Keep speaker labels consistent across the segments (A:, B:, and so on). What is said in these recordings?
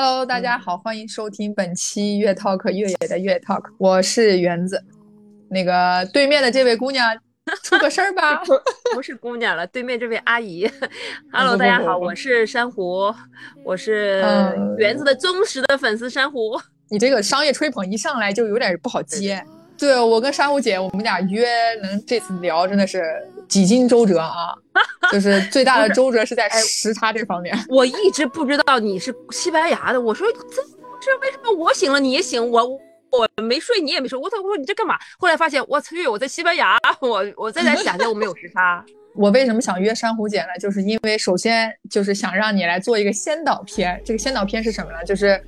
A: Hello，大家好，欢迎收听本期越 Talk 越野的越 Talk，我是园子。那个对面的这位姑娘 出个声儿吧，
B: 不是姑娘了，对面这位阿姨。Hello，大家好，我是珊瑚，我是园子的忠实的粉丝珊瑚。
A: 你这个商业吹捧一上来就有点不好接。对我跟珊瑚姐，我们俩约能这次聊，真的是几经周折啊，就是最大的周折是在时差这方面。
B: 我一直不知道你是西班牙的，我说这这为什么我醒了你也醒，我我没睡你也没睡，我操，我说你这干嘛？后来发现我去，我在西班牙，我我再来想想我们有时差。
A: 我为什么想约珊瑚姐呢？就是因为首先就是想让你来做一个先导片，这个先导片是什么呢？就是。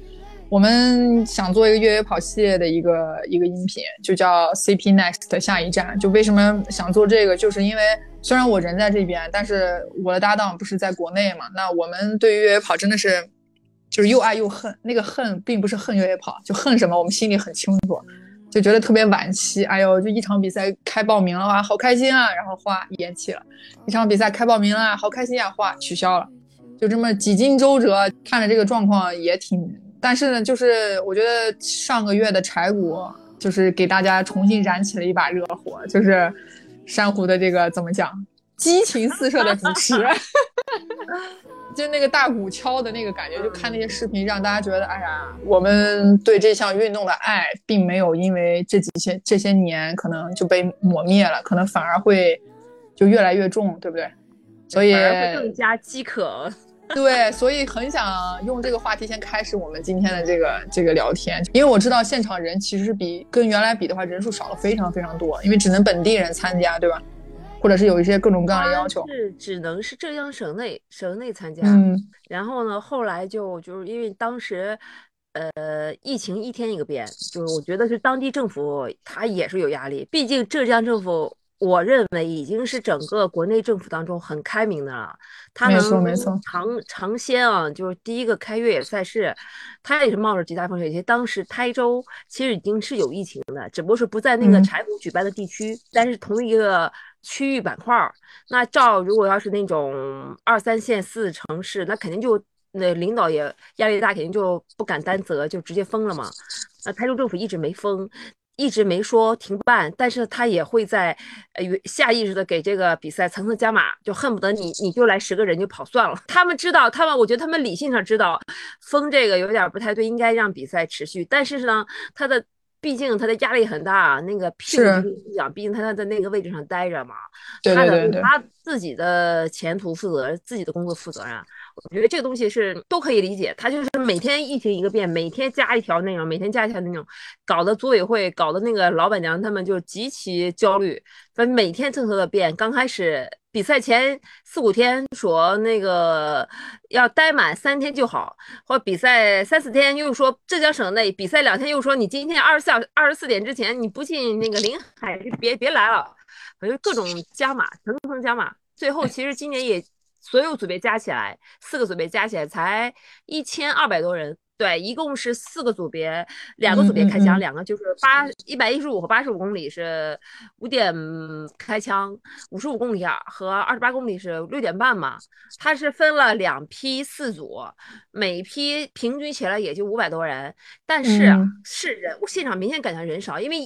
A: 我们想做一个越野跑系列的一个一个音频，就叫 CP Next 下一站。就为什么想做这个，就是因为虽然我人在这边，但是我的搭档不是在国内嘛。那我们对于越野跑真的是，就是又爱又恨。那个恨并不是恨越野跑，就恨什么，我们心里很清楚，就觉得特别惋惜。哎呦，就一场比赛开报名了哇，好开心啊！然后哗延期了，一场比赛开报名了，好开心啊！哗取消了，就这么几经周折，看着这个状况也挺。但是呢，就是我觉得上个月的柴谷，就是给大家重新燃起了一把热火，就是珊瑚的这个怎么讲，激情四射的主持，就那个大鼓敲的那个感觉，就看那些视频，让大家觉得，哎呀，我们对这项运动的爱，并没有因为这几些这些年可能就被抹灭了，可能反而会就越来越重，对不对？所以
B: 会更加饥渴。
A: 对，所以很想用这个话题先开始我们今天的这个这个聊天，因为我知道现场人其实是比跟原来比的话人数少了非常非常多，因为只能本地人参加，对吧？或者是有一些各种各样的要求，
B: 是只能是浙江省内省内参加。嗯，然后呢，后来就就是因为当时，呃，疫情一天一个变，就是我觉得是当地政府他也是有压力，毕竟浙江政府。我认为已经是整个国内政府当中很开明的了，他能尝尝鲜啊，就是第一个开越野赛事，他也是冒着极大风险。其实当时台州其实已经是有疫情的，只不过是不在那个柴胡举办的地区，但是同一个区域板块儿。那照如果要是那种二三线四城市，那肯定就那领导也压力大，肯定就不敢担责，就直接封了嘛。那台州政府一直没封。一直没说停办，但是他也会在呃下意识的给这个比赛层层加码，就恨不得你你就来十个人就跑算了。他们知道，他们我觉得他们理性上知道封这个有点不太对，应该让比赛持续。但是呢，他的毕竟他的压力很大，那个屁股讲，毕竟他在那个位置上待着嘛，他的他自己的前途负责，自己的工作负责任。我觉得这个东西是都可以理解，他就是每天疫情一个变，每天加一条内容，每天加一条内容，搞得组委会，搞得那个老板娘他们就极其焦虑。反正每天政策的变，刚开始比赛前四五天说那个要待满三天就好，或比赛三四天又说浙江省内比赛两天又说你今天二十四小二十四点之前你不进那个临海就别别来了，反正各种加码，层层加码，最后其实今年也。所有组别加起来，四个组别加起来才一千二百多人。对，一共是四个组别，两个组别开枪，两个就是八一百一十五和八十五公里是五点开枪，五十五公里啊和二十八公里是六点半嘛。它是分了两批四组，每批平均起来也就五百多人，但是是人，我现场明显感觉人少，因为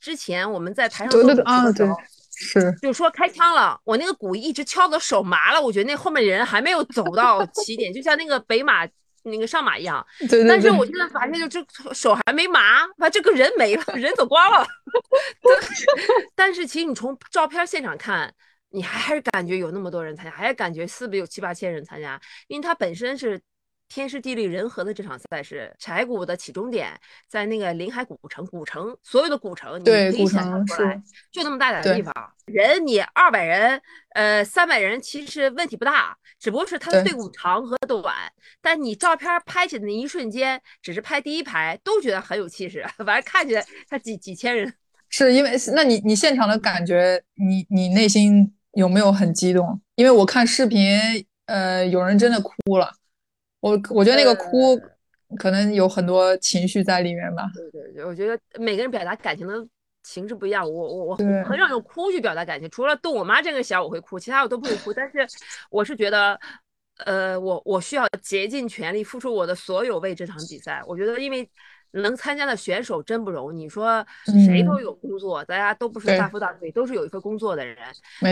B: 之前我们在台上
A: 对对对啊对。是，
B: 就说开枪了，我那个鼓一直敲的手麻了，我觉得那后面人还没有走到起点，就像那个北马那个上马一样。
A: 对对。
B: 但是我现在发现，就这手还没麻，把这个人没了，人走光了。但是其实你从照片现场看，你还还是感觉有那么多人参加，还是感觉是不是有七八千人参加？因为它本身是。天时地利人和的这场赛事，柴谷的起终点在那个临海古城，古城所有的古城，你可以想象出来，就那么大点的地方，人你二百人，呃，三百人其实问题不大，只不过是他的队伍长和短。但你照片拍起的那一瞬间，只是拍第一排都觉得很有气势，反正看起来他几几千人。
A: 是因为，那你你现场的感觉，你你内心有没有很激动？因为我看视频，呃，有人真的哭了。我我觉得那个哭，可能有很多情绪在里面吧。
B: 对对对，我觉得每个人表达感情的形式不一样。我我我很少用哭去表达感情，除了逗我妈这个小我会哭，其他我都不会哭。但是我是觉得，呃，我我需要竭尽全力付出我的所有为这场比赛。我觉得，因为。能参加的选手真不容易。你说谁都有工作，大家都不是大富大贵，都是有一份工作的人。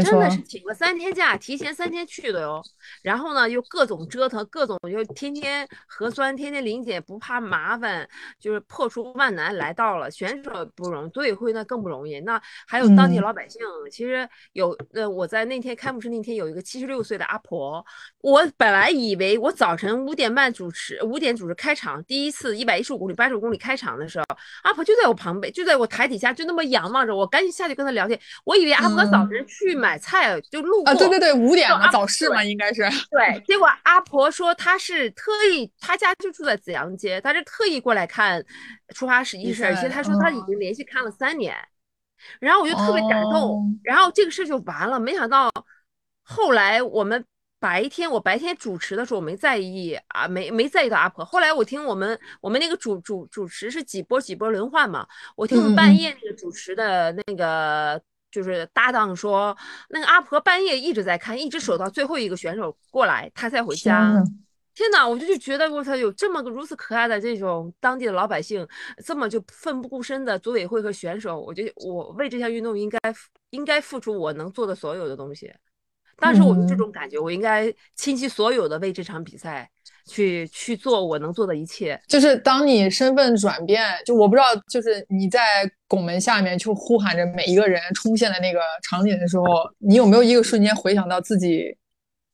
B: 真的是请了三天假，提前三天去的哟。然后呢，又各种折腾，各种又天天核酸，天天临检，不怕麻烦，就是破除万难来到了。选手不容易，组委会那更不容易。那还有当地老百姓，其实有呃，我在那天开幕式那天有一个七十六岁的阿婆，我本来以为我早晨五点半主持，五点主持开场，第一次一百一十五公里、八十五公里。开场的时候，阿婆就在我旁边，就在我台底下，就那么仰望着我，赶紧下去跟她聊天。我以为阿婆早晨去买菜，就路过。
A: 啊，对对对，五点嘛，早市嘛，应该是。
B: 对，结果阿婆说她是特意，她家就住在紫阳街，她是特意过来看出发时》一事，而且她说她已经连续看了三年。然后我就特别感动，然后这个事就完了。没想到后来我们。白天我白天主持的时候我没在意啊，没没在意到阿婆。后来我听我们我们那个主主主持是几波几波轮换嘛，我听我们半夜那个主持的那个就是搭档说，那个阿婆半夜一直在看，一直守到最后一个选手过来，她才回家。天哪，我就就觉得我操，有这么个如此可爱的这种当地的老百姓，这么就奋不顾身的组委会和选手，我觉得我为这项运动应该应该付出我能做的所有的东西。当时我就这种感觉，我应该倾其所有的为这场比赛去去做我能做的一切。
A: 就是当你身份转变，就我不知道，就是你在拱门下面就呼喊着每一个人冲线的那个场景的时候，你有没有一个瞬间回想到自己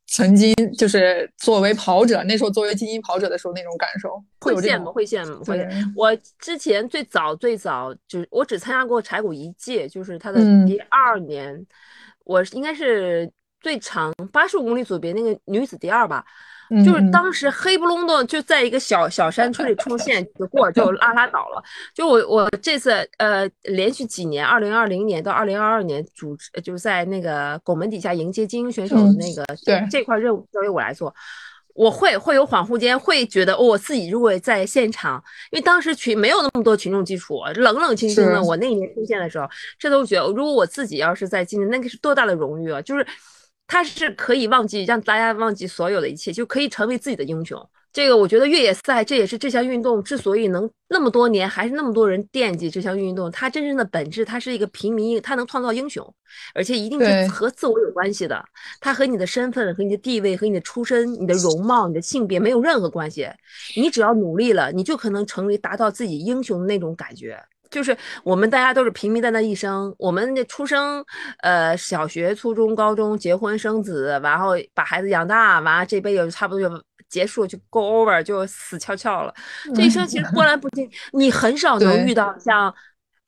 A: 曾经就是作为跑者，那时候作为精英跑者的时候那种感受？
B: 会羡慕，会羡慕，会。我之前最早最早就是我只参加过柴谷一届，就是他的第二年，我应该是。最长八十五公里组别那个女子第二吧，就是当时黑不隆咚就在一个小小山村里出现就过就 拉拉倒了。就我我这次呃连续几年，二零二零年到二零二二年主持就是在那个拱门底下迎接精英选手的那个
A: 对
B: 这块任务交由我来做。我会会有恍惚间会觉得我自己如果在现场，因为当时群没有那么多群众基础，冷冷清清的。我那一年出现的时候，这都觉得如果我自己要是在今年，那个是多大的荣誉啊！就是。他是可以忘记，让大家忘记所有的一切，就可以成为自己的英雄。这个我觉得越野赛，这也是这项运动之所以能那么多年还是那么多人惦记这项运动。它真正的本质，它是一个平民，它能创造英雄，而且一定是和自我有关系的。它和你的身份、和你的地位、和你的出身、你的容貌、你的性别没有任何关系。你只要努力了，你就可能成为达到自己英雄的那种感觉。就是我们大家都是平民的那一生，我们的出生，呃，小学、初中、高中，结婚生子，然后把孩子养大，完了这辈子差不多就结束，就 go over，就死翘翘了。这一生其实波澜不惊，你很少能遇到像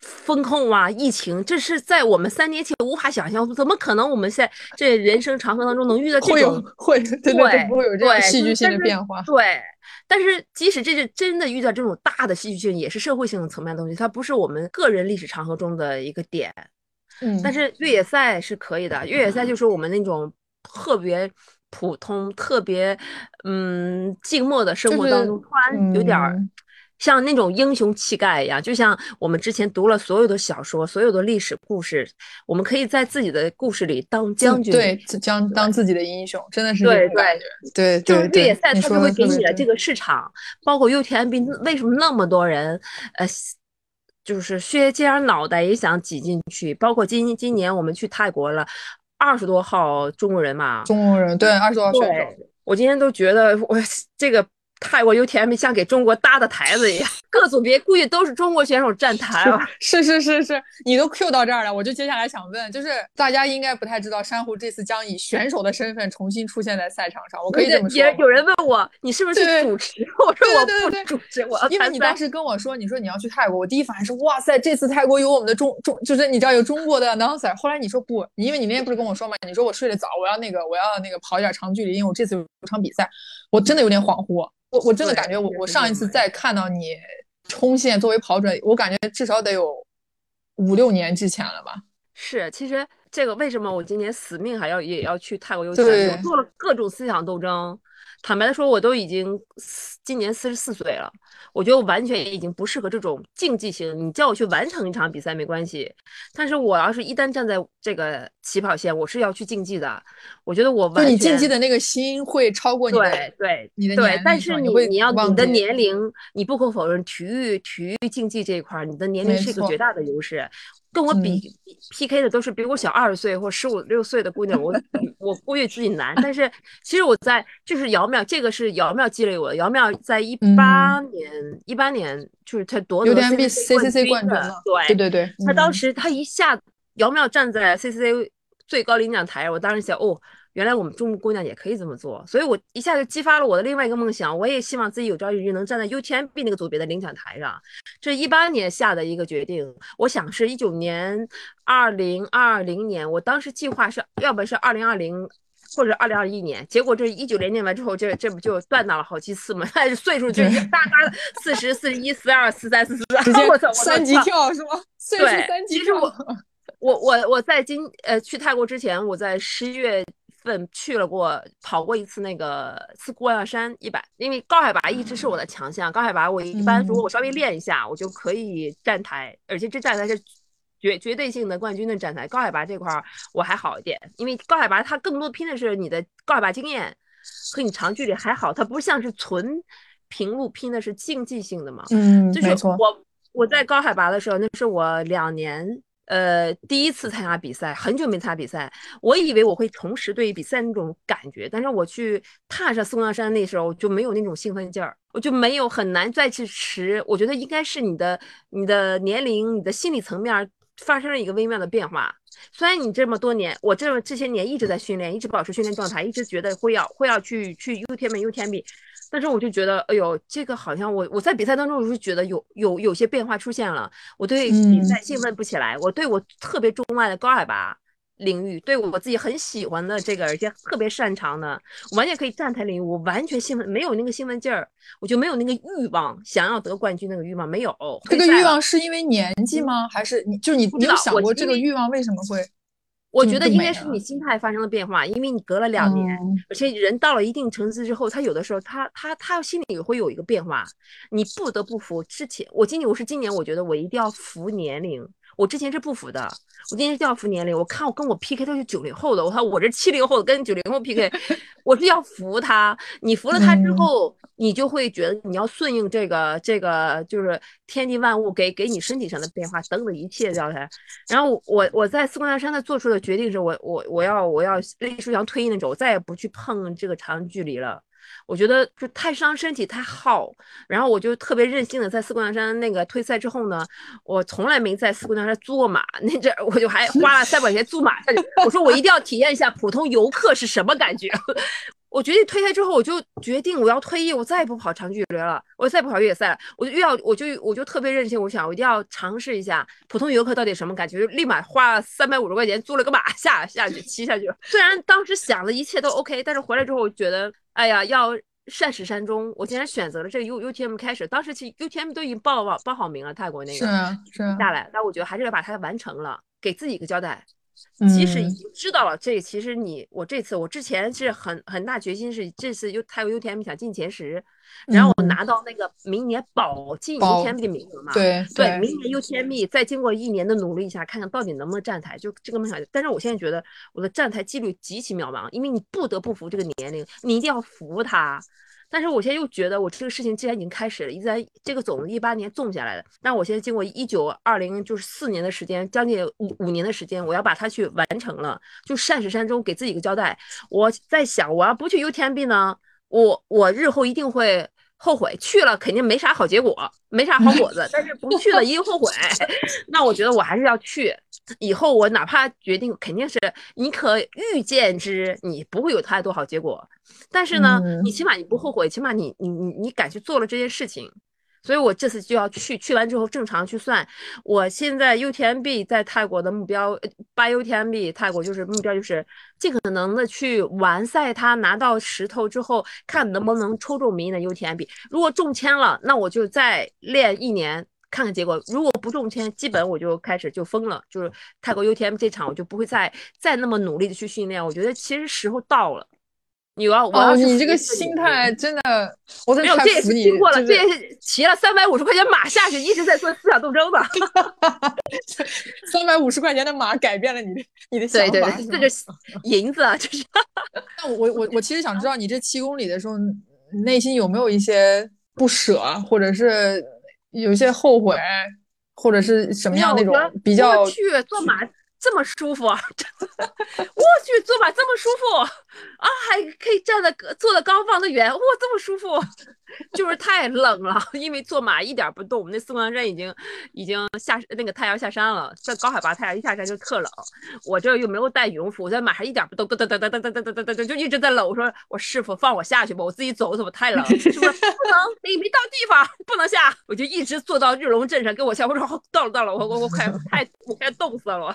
B: 风控啊、疫情，这是在我们三年前无法想象，怎么可能我们在这人生长河当中能遇到这种
A: 会 对对不会有这种戏剧性的变化？
B: 对。但是，即使这是真的遇到这种大的戏剧性，也是社会性的层面的东西，它不是我们个人历史长河中的一个点。
A: 嗯，
B: 但是越野赛是可以的，越野赛就是我们那种特别普通、特别嗯静默的生活当中，突然有点儿。像那种英雄气概一样，就像我们之前读了所有的小说、所有的历史故事，我们可以在自己的故事里当将军，
A: 对，将当自己的英雄，真的是
B: 对
A: 对对，
B: 就是越野赛，
A: 它
B: 就会给你的这个市场，包括 UTMB，为什么那么多人，呃，就是削尖脑袋也想挤进去？包括今今年我们去泰国了，二十多号中国人嘛，
A: 中国人对二十多号选手，
B: 我今天都觉得我 这个。泰国 UTM 像给中国搭的台子一样，各组别估计都是中国选手站台了。
A: 是 是是是，你都 Q 到这儿了，我就接下来想问，就是大家应该不太知道，珊瑚这次将以选手的身份重新出现在赛场上。我可以这么说。
B: 也有人问我，你是不是去 主持？我说我不主持，我
A: 因为你当时跟我说，你说你要去泰国，我第一反应是哇塞，这次泰国有我们的中中，就是你知道有中国的 announcer。后来你说不，因为你那天不是跟我说嘛，你说我睡得早，我要那个我要那个跑一点长距离，因为我这次有场比赛，我真的有点恍惚。我我真的感觉我我上一次再看到你冲线作为跑者，我感觉至少得有五六年之前了吧？
B: 是，其实这个为什么我今年死命还要也要去泰国游学？我做了各种思想斗争，坦白的说，我都已经今年四十四岁了，我觉得我完全已经不适合这种竞技型。你叫我去完成一场比赛没关系，但是我要是一旦站在这个起跑线，我是要去竞技的。我觉得我完
A: 全，你竞技的那个心会超过你的
B: 对对
A: 你的
B: 对，但是
A: 你
B: 你要你的年龄，你不可否认，体育体育竞技这一块，你的年龄是一个绝大的优势。跟我比 P K 的都是比我小二十岁或十五六岁的姑娘，我 我估计自己难。但是其实我在就是姚妙，这个是姚妙积累我的。姚妙在一八年一八年就是他夺得
A: C C C 冠军
B: 了，
A: 对对对，
B: 他当时他一下姚妙站在 C C C 最高领奖台，我当时想哦。原来我们中国姑娘也可以这么做，所以我一下就激发了我的另外一个梦想。我也希望自己有朝一日能站在 UTMB 那个组别的领奖台上。这一八年下的一个决定，我想是一九年、二零二零年，我当时计划是要不是二零二零或者二零二一年，结果这一九年念完之后，这这不就断档了好几次 吗？岁数就大大四十四、十一、四二、四三、四四，直接，
A: 三级跳是吗？
B: 对，
A: 其
B: 实我我我我在今呃去泰国之前，我在十一月。份去了过跑过一次那个四姑娘山一百，因为高海拔一直是我的强项。高海拔我一般如果我稍微练一下，我就可以站台，而且这站台是绝绝对性的冠军的站台。高海拔这块儿我还好一点，因为高海拔它更多拼的是你的高海拔经验和你长距离还好，它不像是纯平路拼的是竞技性的嘛。
A: 嗯，
B: 没错。我我在高海拔的时候，那是我两年。呃，第一次参加比赛，很久没参加比赛，我以为我会重拾对比赛那种感觉，但是我去踏上松江山那时候就没有那种兴奋劲儿，我就没有很难再去持。我觉得应该是你的你的年龄、你的心理层面发生了一个微妙的变化。虽然你这么多年，我这这些年一直在训练，一直保持训练状态，一直觉得会要会要去去 UTM UTM。但是我就觉得，哎呦，这个好像我我在比赛当中，我是觉得有有有些变化出现了。我对比赛兴奋不起来，我对我特别钟爱的高海拔领域，对我自己很喜欢的这个，而且特别擅长的，完全可以站台领域，我完全兴奋，没有那个兴奋劲儿，我就没有那个欲望，想要得冠军那个欲望没有。
A: 这个欲望是因为年纪吗？还是你就是你你有想过这个欲望为什么会？
B: 我觉得应该是你心态发生了变化，因为你隔了两年，而且人到了一定层次之后，他有的时候他他他心里会有一个变化，你不得不服。之前我今年我是今年，我觉得我一定要服年龄，我之前是不服的，我今天是要服年龄。我看我跟我 PK 都是九零后的，我看我这七零后的跟九零后 PK，我是要服他。你服了他之后。你就会觉得你要顺应这个这个，就是天地万物给给你身体上的变化等等一切状态。然后我我在四姑娘山的做出的决定是我我我要我要类似像退役那种，我再也不去碰这个长距离了。我觉得就太伤身体太耗。然后我就特别任性的在四姑娘山那个退赛之后呢，我从来没在四姑娘山坐过马，那阵我就还花了三百块钱租马。我说我一定要体验一下普通游客是什么感觉。我决定退赛之后，我就决定我要退役，我再也不跑长距离了，我再也不跑越野赛了。我就又要，我就我就特别任性，我想我一定要尝试一下普通游客到底什么感觉，就立马花了三百五十块钱租了个马 下下去骑下去。虽然当时想的一切都 OK，但是回来之后我觉得，哎呀，要善始善终。我竟然选择了这个 U U T M 开始，当时其实 U T M 都已经报报好名了，泰国那个
A: 是啊是啊
B: 下来，但我觉得还是要把它完成了，给自己一个交代。即使已经知道了这，其实你我这次我之前是很很大决心是这次 U 泰国 UTM 想进前十，然后我拿到那个明年保进 UTM 的名额嘛。
A: 对
B: 对，明年 UTM 再经过一年的努力一下，看看到底能不能站台，就这个梦想。但是我现在觉得我的站台几率极其渺茫，因为你不得不服这个年龄，你一定要服他。但是我现在又觉得，我这个事情既然已经开始了，一直在这个种子一八年种下来的，但我现在经过一九二零就是四年的时间，将近五五年的时间，我要把它去完成了，就善始善终，给自己一个交代。我在想，我要不去 UTMB 呢，我我日后一定会。后悔去了肯定没啥好结果，没啥好果子。但是不去了一定后悔。那我觉得我还是要去。以后我哪怕决定，肯定是你可预见之，你不会有太多好结果。但是呢，你起码你不后悔，起码你你你你敢去做了这件事情。所以我这次就要去，去完之后正常去算。我现在 UTMB 在泰国的目标，八 UTMB 泰国就是目标，就是尽可能的去完赛它，拿到石头之后，看能不能抽中明年的 UTMB。如果中签了，那我就再练一年，看看结果。如果不中签，基本我就开始就疯了，就是泰国 UTM 这场我就不会再再那么努力的去训练。我觉得其实时候到了。你要我要
A: 你这个心态真的，我
B: 没有，这也是经过了，这也是骑了三百五十块钱马下去，一直在做思想斗争的。
A: 三百五十块钱的马改变了你的你的想法，
B: 对对，这个 银子啊，就是。
A: 那我我我其实想知道，你这七公里的时候，内心有没有一些不舍，或者是有一些后悔，或者是什么样那种比较
B: 去做马。这么舒服，我去坐马这么舒服啊，还可以站的坐的高放的远，哇，这么舒服，就是太冷了，因为坐马一点不动。那四光山已经已经下那个太阳下山了，在高海拔太阳一下山就特冷。我这又没有带羽绒服，我在马上一点不动，噔噔噔噔噔噔噔噔噔噔，就一直在冷。我说我师傅放我下去吧，我自己走怎么太冷？师傅 不能，你没到地方，不能下。我就一直坐到日龙镇上给我下。我说到了到了，我我我快太我快冻死了。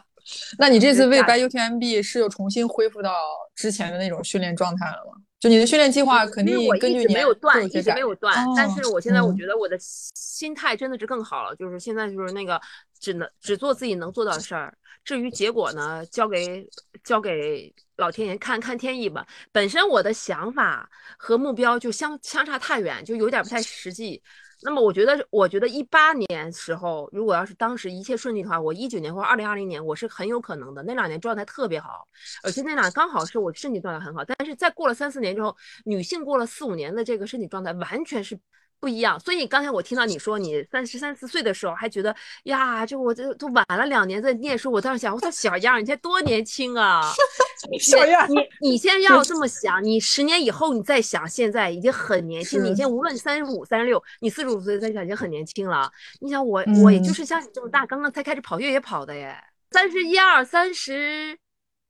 A: 那你这次为白 UTMB 是又重新恢复到之前的那种训练状态了吗？就你的训练计划肯定根据你
B: 没有断，一直没有断。但是我现在我觉得我的心态真的是更好了，就是现在就是那个只能只做自己能做到的事儿，至于结果呢，交给交给老天爷看看天意吧。本身我的想法和目标就相相差太远，就有点不太实际。那么我觉得，我觉得一八年时候，如果要是当时一切顺利的话，我一九年或二零二零年，我是很有可能的。那两年状态特别好，而且那两刚好是我身体状态很好。但是再过了三四年之后，女性过了四五年的这个身体状态完全是。不一样，所以刚才我听到你说你三十三四岁的时候还觉得呀，这我这都晚了两年在念书，我当时想，我操，小样，你才多年轻啊！
A: 小样，
B: 你你现在 要这么想，你十年以后你再想，现在已经很年轻。你现在无论三十五、三十六，你四十五岁再想已经很年轻了。你想我，我也就是像你这么大，刚刚才开始跑越野跑的耶，三十一二、三十。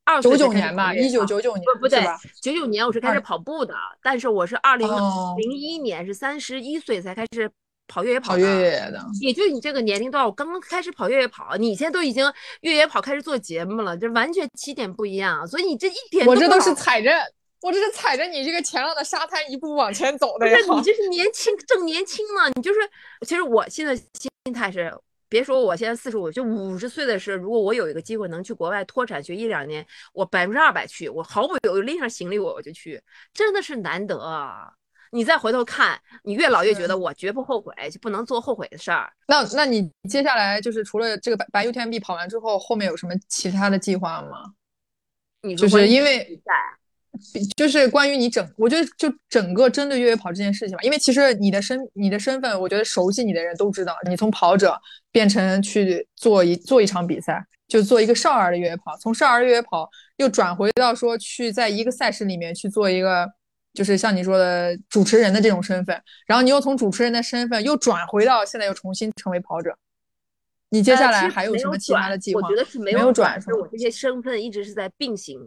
B: 二
A: 九九年吧，一九九九年
B: 不不对，九九年我是开始跑步的，但是我是二零零一年是三十一岁才开始跑越野跑
A: 跑。越野的，
B: 也就你这个年龄段，我刚刚开始跑越野跑，你现在都已经越野跑开始做节目了，这完全起点不一样，所以你这一点
A: 我这都是踩着，我这是踩着你这个前浪的沙滩一步往前走的呀。
B: 你这是年轻正年轻呢，你就是，其实我现在心态是。别说我现在四十五，就五十岁的时候，如果我有一个机会能去国外脱产学一两年，我百分之二百去，我毫不犹豫拎上行李我我就去，真的是难得。你再回头看，你越老越觉得我绝不后悔，就不能做后悔的事儿。
A: 那那你接下来就是除了这个白白 UTMB 跑完之后，后面有什么其他的计划吗？
B: 你
A: 就是因为。就是关于你整，我觉得就整个针对越野跑这件事情吧，因为其实你的身你的身份，我觉得熟悉你的人都知道，你从跑者变成去做一做一场比赛，就做一个少儿的越野跑，从少儿越野跑又转回到说去在一个赛事里面去做一个，就是像你说的主持人的这种身份，然后你又从主持人的身份又转回到现在又重新成为跑者，你接下来还有什么其他的计划？
B: 我觉得是没
A: 有转，
B: 是我这些身份一直是在并行。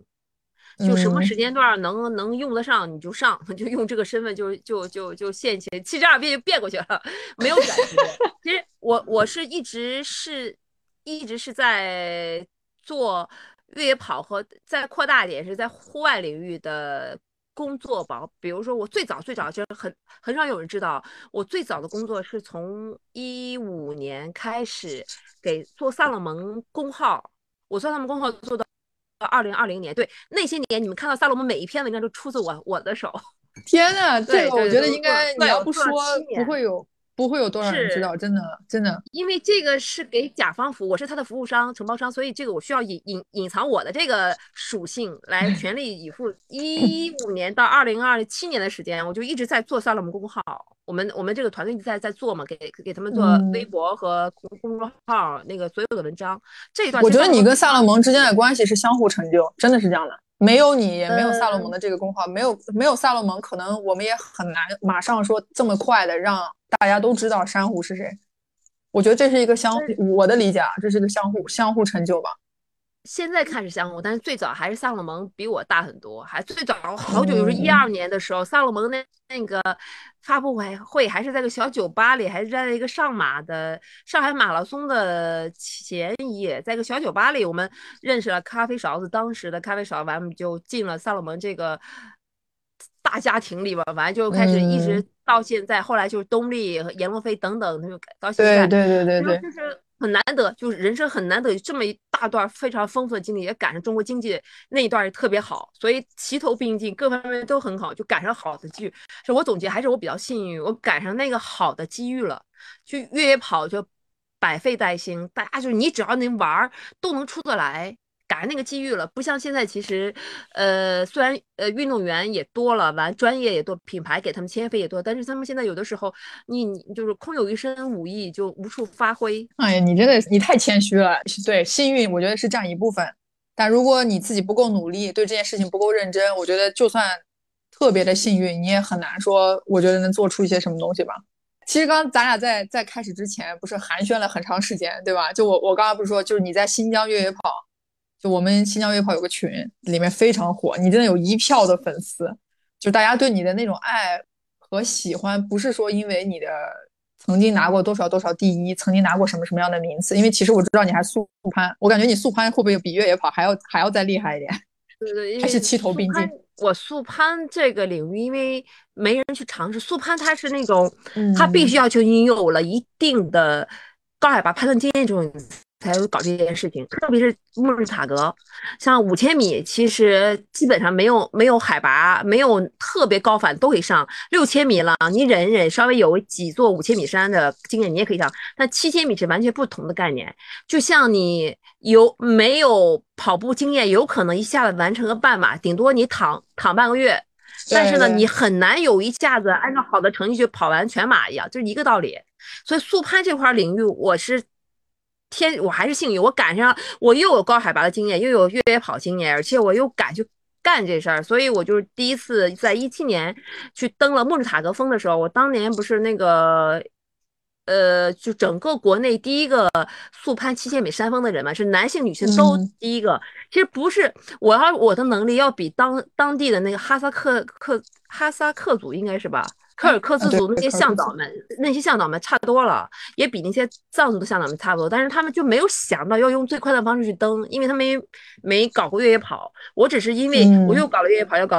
B: 就什么时间段能能用得上你就上，就用这个身份就就就就现起七十二变就变过去了，没有转型。其实我我是一直是一直是在做越野跑和再扩大点是在户外领域的工作吧。比如说我最早最早就是很很少有人知道，我最早的工作是从一五年开始给做萨勒蒙工号，我做他们工号做到。二零二零年，对那些年，你们看到萨罗姆每一篇文章都出自我我的手。
A: 天呐，这个我觉得应该你要不说不会有。不会有多少人知道，真的真的，
B: 因为这个是给甲方服务，我是他的服务商、承包商，所以这个我需要隐隐隐藏我的这个属性来全力以赴。一五年到二零二七年的时间，我就一直在做萨勒姆公号，我们我们这个团队一直在在做嘛，给给他们做微博和公公众号那个所有的文章。这一段
A: 我觉得你跟萨勒蒙之间的关系是相互成就，真的是这样的。没有你，也没有萨洛蒙的这个功号，没有没有萨洛蒙，可能我们也很难马上说这么快的让大家都知道珊瑚是谁。我觉得这是一个相，我的理解啊，这是个相互相互成就吧。
B: 现在看是相互，但是最早还是萨洛蒙比我大很多，还最早好久就是一二年的时候，萨洛蒙那那个。发布会会还是在个小酒吧里，还是在一个上马的上海马拉松的前夜，在一个小酒吧里，我们认识了咖啡勺子。当时的咖啡勺完，我们就进了萨洛蒙这个大家庭里边。完就开始一直到现在，后来就是东丽和阎罗飞等等，就到现在。
A: 对对对对对。
B: 就是很难得，就是人生很难得这么一大段非常丰富的经历，也赶上中国经济那一段也特别好，所以齐头并进，各方面都很好，就赶上好的机遇。是我总结，还是我比较幸运，我赶上那个好的机遇了，去越野跑就百废待兴，大家就是你只要能玩都能出得来。赶上那个机遇了，不像现在，其实，呃，虽然呃运动员也多了，完专业也多，品牌给他们签约费也多，但是他们现在有的时候，你你就是空有一身武艺就无处发挥。
A: 哎呀，你真的你太谦虚了。对，幸运我觉得是占一部分，但如果你自己不够努力，对这件事情不够认真，我觉得就算特别的幸运，你也很难说，我觉得能做出一些什么东西吧。其实刚咱俩在在开始之前不是寒暄了很长时间，对吧？就我我刚刚不是说，就是你在新疆越野跑。就我们新疆越野跑有个群，里面非常火，你真的有一票的粉丝，就大家对你的那种爱和喜欢，不是说因为你的曾经拿过多少多少第一，曾经拿过什么什么样的名次，因为其实我知道你还速攀，我感觉你速攀会不会比越野跑还要还要再厉害一点？
B: 对 对，
A: 还是齐头并进。
B: 我速攀这个领域，因为没人去尝试，速攀它是那种，它必须要求你有了一定的高海拔攀登经验这种。才会搞这件事情，特别是穆日塔格，像五千米，其实基本上没有没有海拔，没有特别高反都可以上。六千米了，你忍一忍，稍微有几座五千米山的经验，你也可以上。但七千米是完全不同的概念，就像你有没有跑步经验，有可能一下子完成个半马，顶多你躺躺半个月，但是呢，你很难有一下子按照好的成绩去跑完全马一样，就是一个道理。所以速攀这块领域，我是。天，我还是幸运，我赶上我又有高海拔的经验，又有越野跑经验，而且我又敢去干这事儿，所以我就是第一次在一七年去登了莫日塔格峰的时候，我当年不是那个，呃，就整个国内第一个速攀七千米山峰的人嘛，是男性女性都第一个。其实不是，我要我的能力要比当当地的那个哈萨克克哈萨克族应该是吧。柯尔克孜族那些向导们，那些向导们差多了，也比那些藏族的向导们差不多。但是他们就没有想到要用最快的方式去登，因为他们没没搞过越野跑。我只是因为我又搞了越野跑，又搞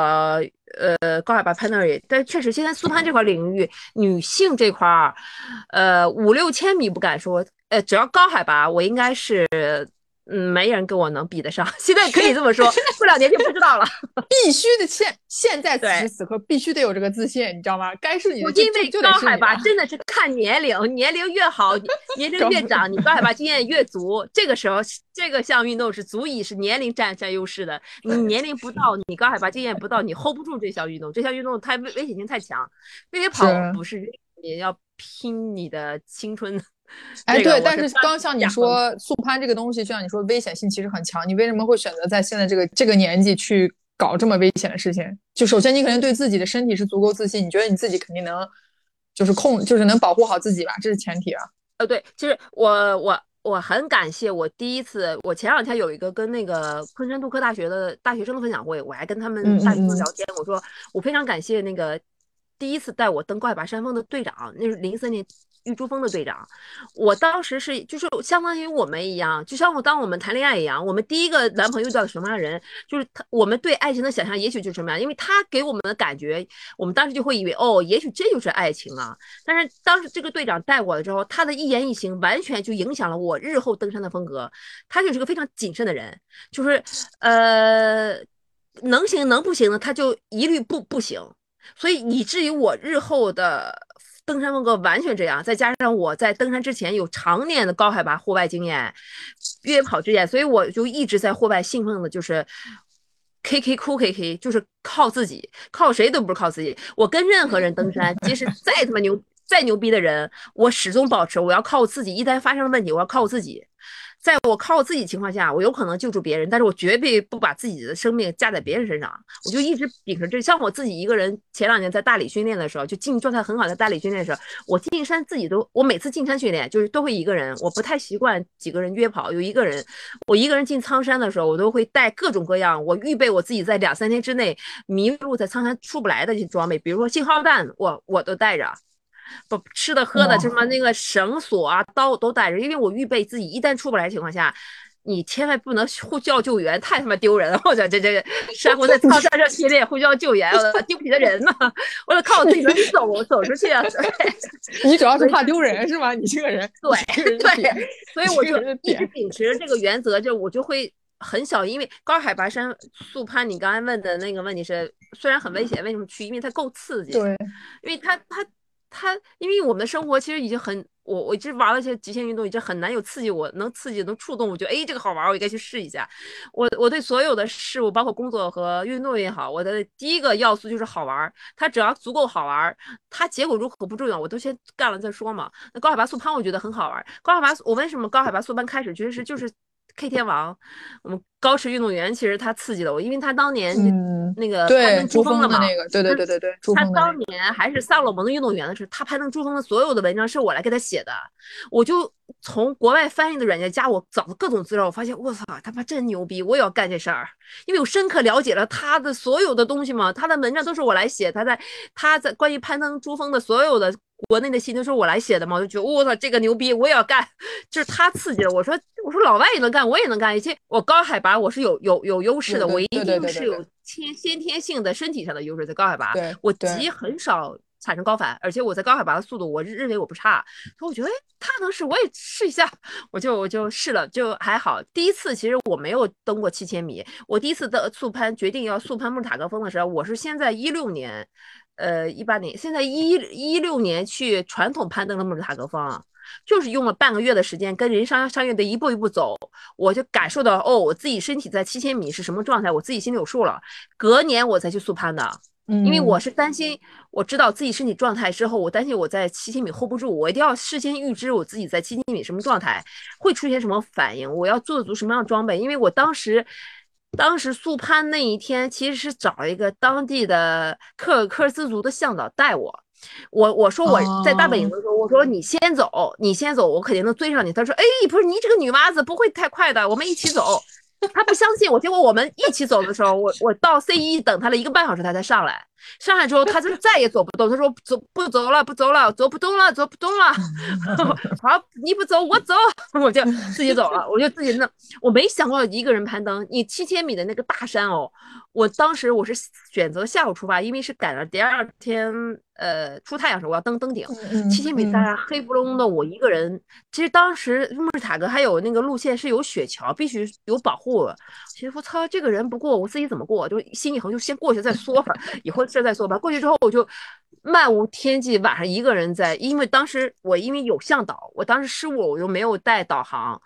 B: 呃高海拔攀登而已。但确实，现在苏攀这块领域，女性这块儿，呃五六千米不敢说，呃只要高海拔，我应该是。嗯，没人跟我能比得上。现在可以这么说，过两年就不知道了。
A: 必须的，现现在此时此刻必须得有这个自信，你知道吗？该是你的，
B: 因为高海拔真的是看年龄，年龄越好，年 龄越长，你高海拔经验越足。这个时候，这个项运动是足以是年龄占占优势的。你年龄不到，你高海拔经验不到，你 hold 不住这项运动。这项运动太危危险性太强，越野跑不是也要拼你的青春。
A: 哎，对，但是刚像你说速攀这个东西，就像你说危险性其实很强。你为什么会选择在现在这个这个年纪去搞这么危险的事情？就首先你肯定对自己的身体是足够自信，你觉得你自己肯定能就是控，就是能保护好自己吧，这是前提啊。
B: 呃，对，其实我我我很感谢我第一次，我前两天有一个跟那个昆山杜克大学的大学生的分享会，我还跟他们大学生聊天，我说我非常感谢那个第一次带我登高海拔山峰的队长，那是零三年。玉珠峰的队长，我当时是就是相当于我们一样，就像我当我们谈恋爱一样，我们第一个男朋友遇到什么样的人，就是他，我们对爱情的想象也许就是什么样，因为他给我们的感觉，我们当时就会以为哦，也许这就是爱情啊。但是当时这个队长带我了之后，他的一言一行完全就影响了我日后登山的风格。他就是个非常谨慎的人，就是呃，能行能不行的他就一律不不行，所以以至于我日后的。登山风格完全这样，再加上我在登山之前有常年的高海拔户外经验、越野跑经验，所以我就一直在户外兴奋的就是 K K 哭 K K，就是靠自己，靠谁都不是靠自己。我跟任何人登山，即使再他妈牛、再牛逼的人，我始终保持我要靠我自己。一旦发生了问题，我要靠我自己。在我靠我自己情况下，我有可能救助别人，但是我绝对不把自己的生命架在别人身上。我就一直秉承这，像我自己一个人，前两年在大理训练的时候，就进状态很好，在大理训练的时候，我进山自己都，我每次进山训练就是都会一个人，我不太习惯几个人约跑，有一个人，我一个人进苍山的时候，我都会带各种各样，我预备我自己在两三天之内迷路在苍山出不来的这些装备，比如说信号弹，我我都带着。不吃的喝的什么那个绳索啊刀都带着，因为我预备自己一旦出不来的情况下，你千万不能呼叫救援，太他妈丢人了！我讲这这珊瑚在 操场上训练呼叫救援，我丢不起的人呢，我得靠我自己能走走出去啊！
A: 你主要是怕丢人是吗？你这个人
B: 对对，所以我就一直秉持这个原则，就我就会很小，因为高海拔山速攀，你刚才问的那个问题是，虽然很危险，为什么去？因为它够刺激，
A: 对，
B: 因为它它它，因为我们的生活其实已经很。我我一直玩了一些极限运动，已经很难有刺激我能刺激能触动，我觉得哎这个好玩，我应该去试一下。我我对所有的事物，包括工作和运动也好，我的第一个要素就是好玩。它只要足够好玩，它结果如何不重要，我都先干了再说嘛。那高海拔速攀我觉得很好玩。高海拔我为什么高海拔速攀开始其实就是 K 天王，我们高驰运动员其实他刺激了我，因为他当年那个攀登珠峰
A: 的那个，对对对对对，
B: 他当年还是萨洛蒙的运动员的时候，他攀登珠峰的所有的文章是我来给他写的，我就从国外翻译的软件加我找的各种资料，我发现我操他妈真牛逼，我也要干这事儿，因为我深刻了解了他的所有的东西嘛，他的文章都是我来写，他在他在关于攀登珠峰的所有的。国内的信都是我来写的嘛，我就觉得我操这个牛逼，我也要干，就是他刺激了我说，我说老外也能干，我也能干，而且我高海拔我是有有有优势的，我一定是有先先天性的身体上的优势，在高海拔，我极很少产生高反，而且我在高海拔的速度，我认为我不差，所以我觉得哎他能试，我也试一下，我就我就试了，就还好。第一次其实我没有登过七千米，我第一次的速攀决定要速攀木塔格峰的时候，我是先在一六年。呃，一八年，现在一一六年去传统攀登的木尔塔格峰，就是用了半个月的时间，跟人商商业队一步一步走，我就感受到哦，我自己身体在七千米是什么状态，我自己心里有数了。隔年我才去速攀的，因为我是担心，我知道自己身体状态之后，我担心我在七千米 hold 不住，我一定要事先预知我自己在七千米什么状态，会出现什么反应，我要做足什么样的装备，因为我当时。当时速攀那一天，其实是找一个当地的克尔克孜族的向导带我。我我说我在大本营的时候，我说你先走，你先走，我肯定能追上你。他说，哎，不是你这个女娃子不会太快的，我们一起走。他不相信我，结果我们一起走的时候，我我到 C 一等他了一个半小时，他才上来。上来之后，他就再也走不动。他说走不走了，不走了，走不动了，走不动了。好，你不走，我走，我就自己走了。我就自己弄，我没想过一个人攀登。你七千米的那个大山哦，我当时我是选择下午出发，因为是赶上第二天。呃，出太阳时候我要登登顶，七千米大山黑不隆的，我一个人。其实当时穆尔塔格还有那个路线是有雪桥，必须有保护。其实我操，这个人不过我自己怎么过？就心一横，就先过去再说吧，以后事再说吧。过去之后我就漫无天际，晚上一个人在，因为当时我因为有向导，我当时失误，我就没有带导航。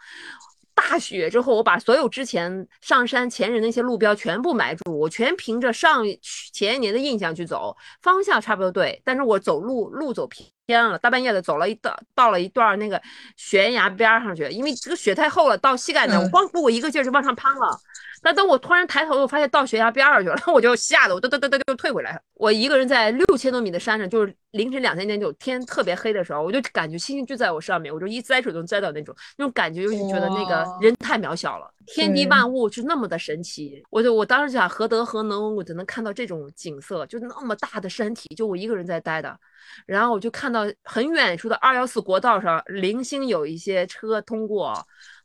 B: 大雪之后，我把所有之前上山前人那些路标全部埋住，我全凭着上前一年的印象去走，方向差不多对，但是我走路路走偏了，大半夜的走了一到到了一段那个悬崖边上去，因为这个雪太厚了，到膝盖那，我光我一个劲儿就往上攀了。但等我突然抬头，我发现到悬崖边儿去了，我就吓得我嘚嘚嘚嘚就退回来了。我一个人在六千多米的山上，就是凌晨两三点就天特别黑的时候，我就感觉星星就在我上面，我就一摘水能摘到那种，那种感觉就是觉得那个人太渺小了，天地万物是那么的神奇。我就我当时想何德何能，我就能看到这种景色，就那么大的山体，就我一个人在待的。然后我就看到很远处的二幺四国道上零星有一些车通过，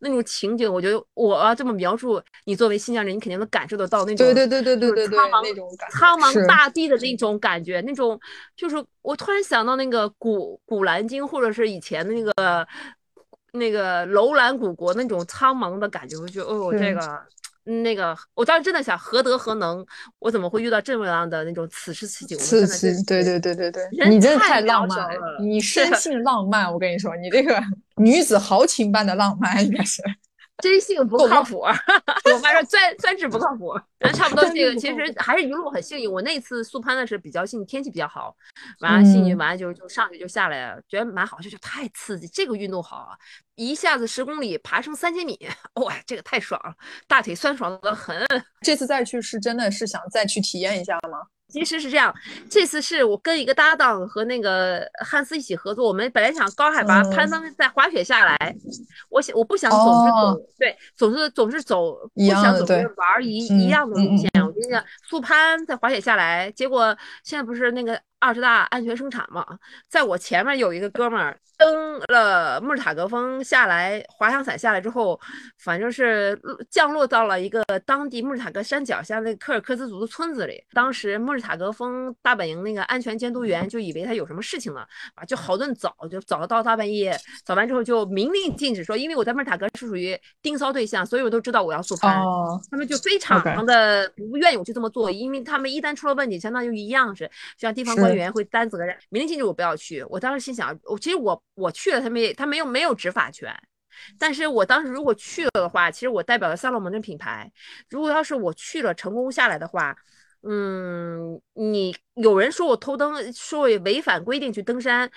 B: 那种情景，我觉得我这么描述，你作为新疆人，你肯定能感受得到那种
A: 对对对对对对
B: 苍茫
A: 那种
B: 苍茫大地的那种感觉，那种就是我突然想到那个古古兰经，或者是以前的那个那个楼兰古国那种苍茫的感觉，我觉得哦这个。那个，我当时真的想，何德何能，我怎么会遇到这么样的那种此时此景？
A: 此时，对对对对对，你真的太浪漫了，你生性浪漫，我跟你说，你这个女子豪情般的浪漫应该是。
B: 真性 不靠谱，我妈说专专治不靠谱。差不多这个其实还是一路很幸运。我那次速攀的是比较幸运，天气比较好，完了幸运，完了就就上去就下来了，觉得蛮好，就就太刺激。这个运动好啊，一下子十公里爬升三千米，哇，这个太爽了，大腿酸爽的很。
A: 这次再去是真的是想再去体验一下吗？
B: 其实是这样，这次是我跟一个搭档和那个汉斯一起合作。我们本来想高海拔攀登，再滑雪下来。我想我不想总是走，对，总是总是走，不想总是玩一一样的路线。我跟你讲，速攀在滑雪下来，结果现在不是那个二十大安全生产嘛，在我前面有一个哥们儿登了穆尔塔格峰下来，滑翔伞下来之后，反正是降落到了一个当地穆尔塔格山脚下那个柯尔克孜族的村子里。当时穆尔塔格峰大本营那个安全监督员就以为他有什么事情了，啊，就好顿早，就早到大半夜，早完之后就明令禁止说，因为我在穆尔塔格是属于盯梢对象，所以我都知道我要速攀，他们就非常的不愿意我去这么做，因为他们一旦出了问题，相当于一样是像地方官员会担责任，明令禁止我不要去。我当时心想，我其实我我去了，他没他没有没有执法权，但是我当时如果去了的话，其实我代表了萨洛蒙的品牌。如果要是我去了成功下来的话，嗯，你有人说我偷登，说我违反规定去登山，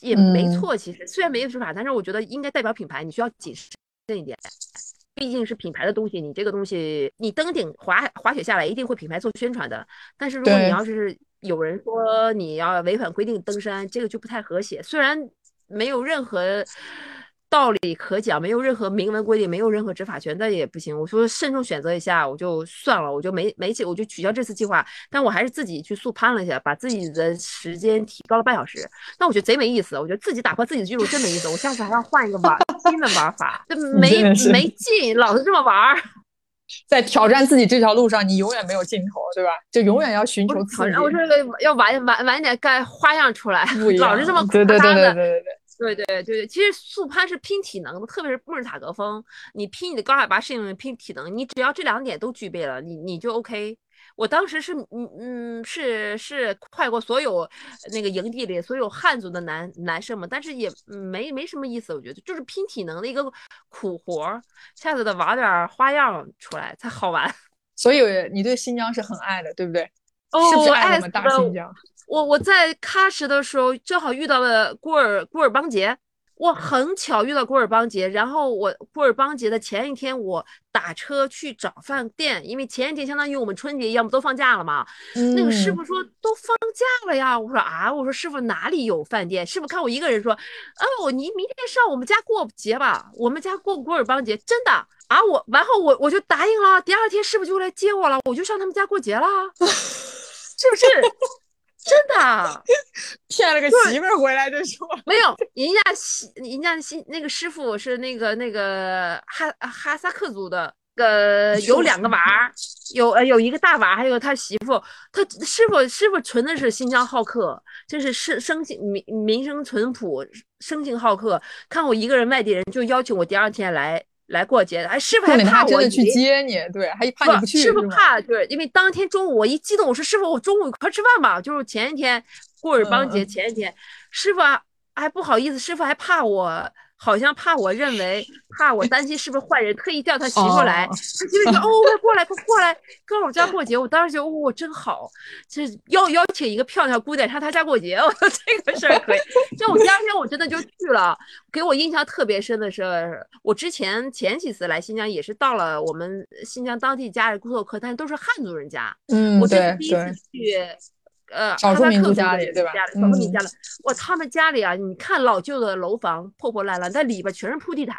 B: 也没错。其实虽然没有执法，但是我觉得应该代表品牌，你需要谨慎一点。毕竟是品牌的东西，你这个东西你登顶滑滑雪下来，一定会品牌做宣传的。但是如果你要是有人说你要违反规定登山，这个就不太和谐。虽然没有任何。道理可讲，没有任何明文规定，没有任何执法权，那也不行。我说慎重选择一下，我就算了，我就没没去，我就取消这次计划。但我还是自己去速攀了一下，把自己的时间提高了半小时。那我觉得贼没意思，我觉得自己打破自己的记录真没意思。我下次还要换一个玩新的玩法，这 没没劲，老是这么玩儿。
A: 在挑战自己这条路上，你永远没有尽头，对吧？就永远要寻求刺激。
B: 我说要玩玩玩点干花样出来，老是这么
A: 对对对对对对。
B: 对对对对对，其实速攀是拼体能的，特别是穆尔塔格峰，你拼你的高海拔适应，拼体能，你只要这两点都具备了，你你就 OK。我当时是嗯嗯是是快过所有那个营地里所有汉族的男男生们，但是也没没什么意思，我觉得就是拼体能的一个苦活儿，下次得玩点花样出来才好玩。
A: 所以你对新疆是很爱的，对不对？
B: 哦，
A: 是不是爱我们大新疆？
B: 我我在喀什的时候正好遇到了古尔古尔邦节，我很巧遇到古尔邦节，然后我古尔邦节的前一天我打车去找饭店，因为前一天相当于我们春节一样不都放假了吗？那个师傅说都放假了呀，我说啊，我说师傅哪里有饭店？师傅看我一个人说，哦，你明天上我们家过节吧，我们家过古尔邦节，真的啊，我然后我我就答应了，第二天师傅就来接我了，我就上他们家过节了，是不是？真的
A: 骗了个媳妇儿回来就说
B: 没有，人家媳人家新那个师傅是那个那个哈哈萨克族的，呃，有两个娃儿，有呃有一个大娃，还有他媳妇，他师傅师傅纯的是新疆好客，就是生生性民民生淳朴，生性好客，看我一个人外地人就邀请我第二天来。来过节的，哎，师傅还怕我
A: 真的去接你，对，还怕你不去。
B: 师傅怕，就是因为当天中午我一激动，我说师傅，我中午一块吃饭吧。就是前一天过尔邦节前一天，师傅还不好意思，师傅还怕我。好像怕我认为，怕我担心是不是坏人，特意叫他媳妇来。他媳妇说：“哦，快过来，快过来，跟我家过节。”我当时觉得，哦，真好，这邀邀请一个漂亮姑娘上他家过节，我说这个事儿可以。就我第二天我真的就去了。给我印象特别深的是，我之前前几次来新疆也是到了我们新疆当地家里做客，但是都是汉族人家。
A: 嗯，
B: 我这是第一次去。呃，
A: 少数民族家里对吧？
B: 少数民族家里，哇，他们家里啊，你看老旧的楼房破破烂烂，但里边全是铺地毯，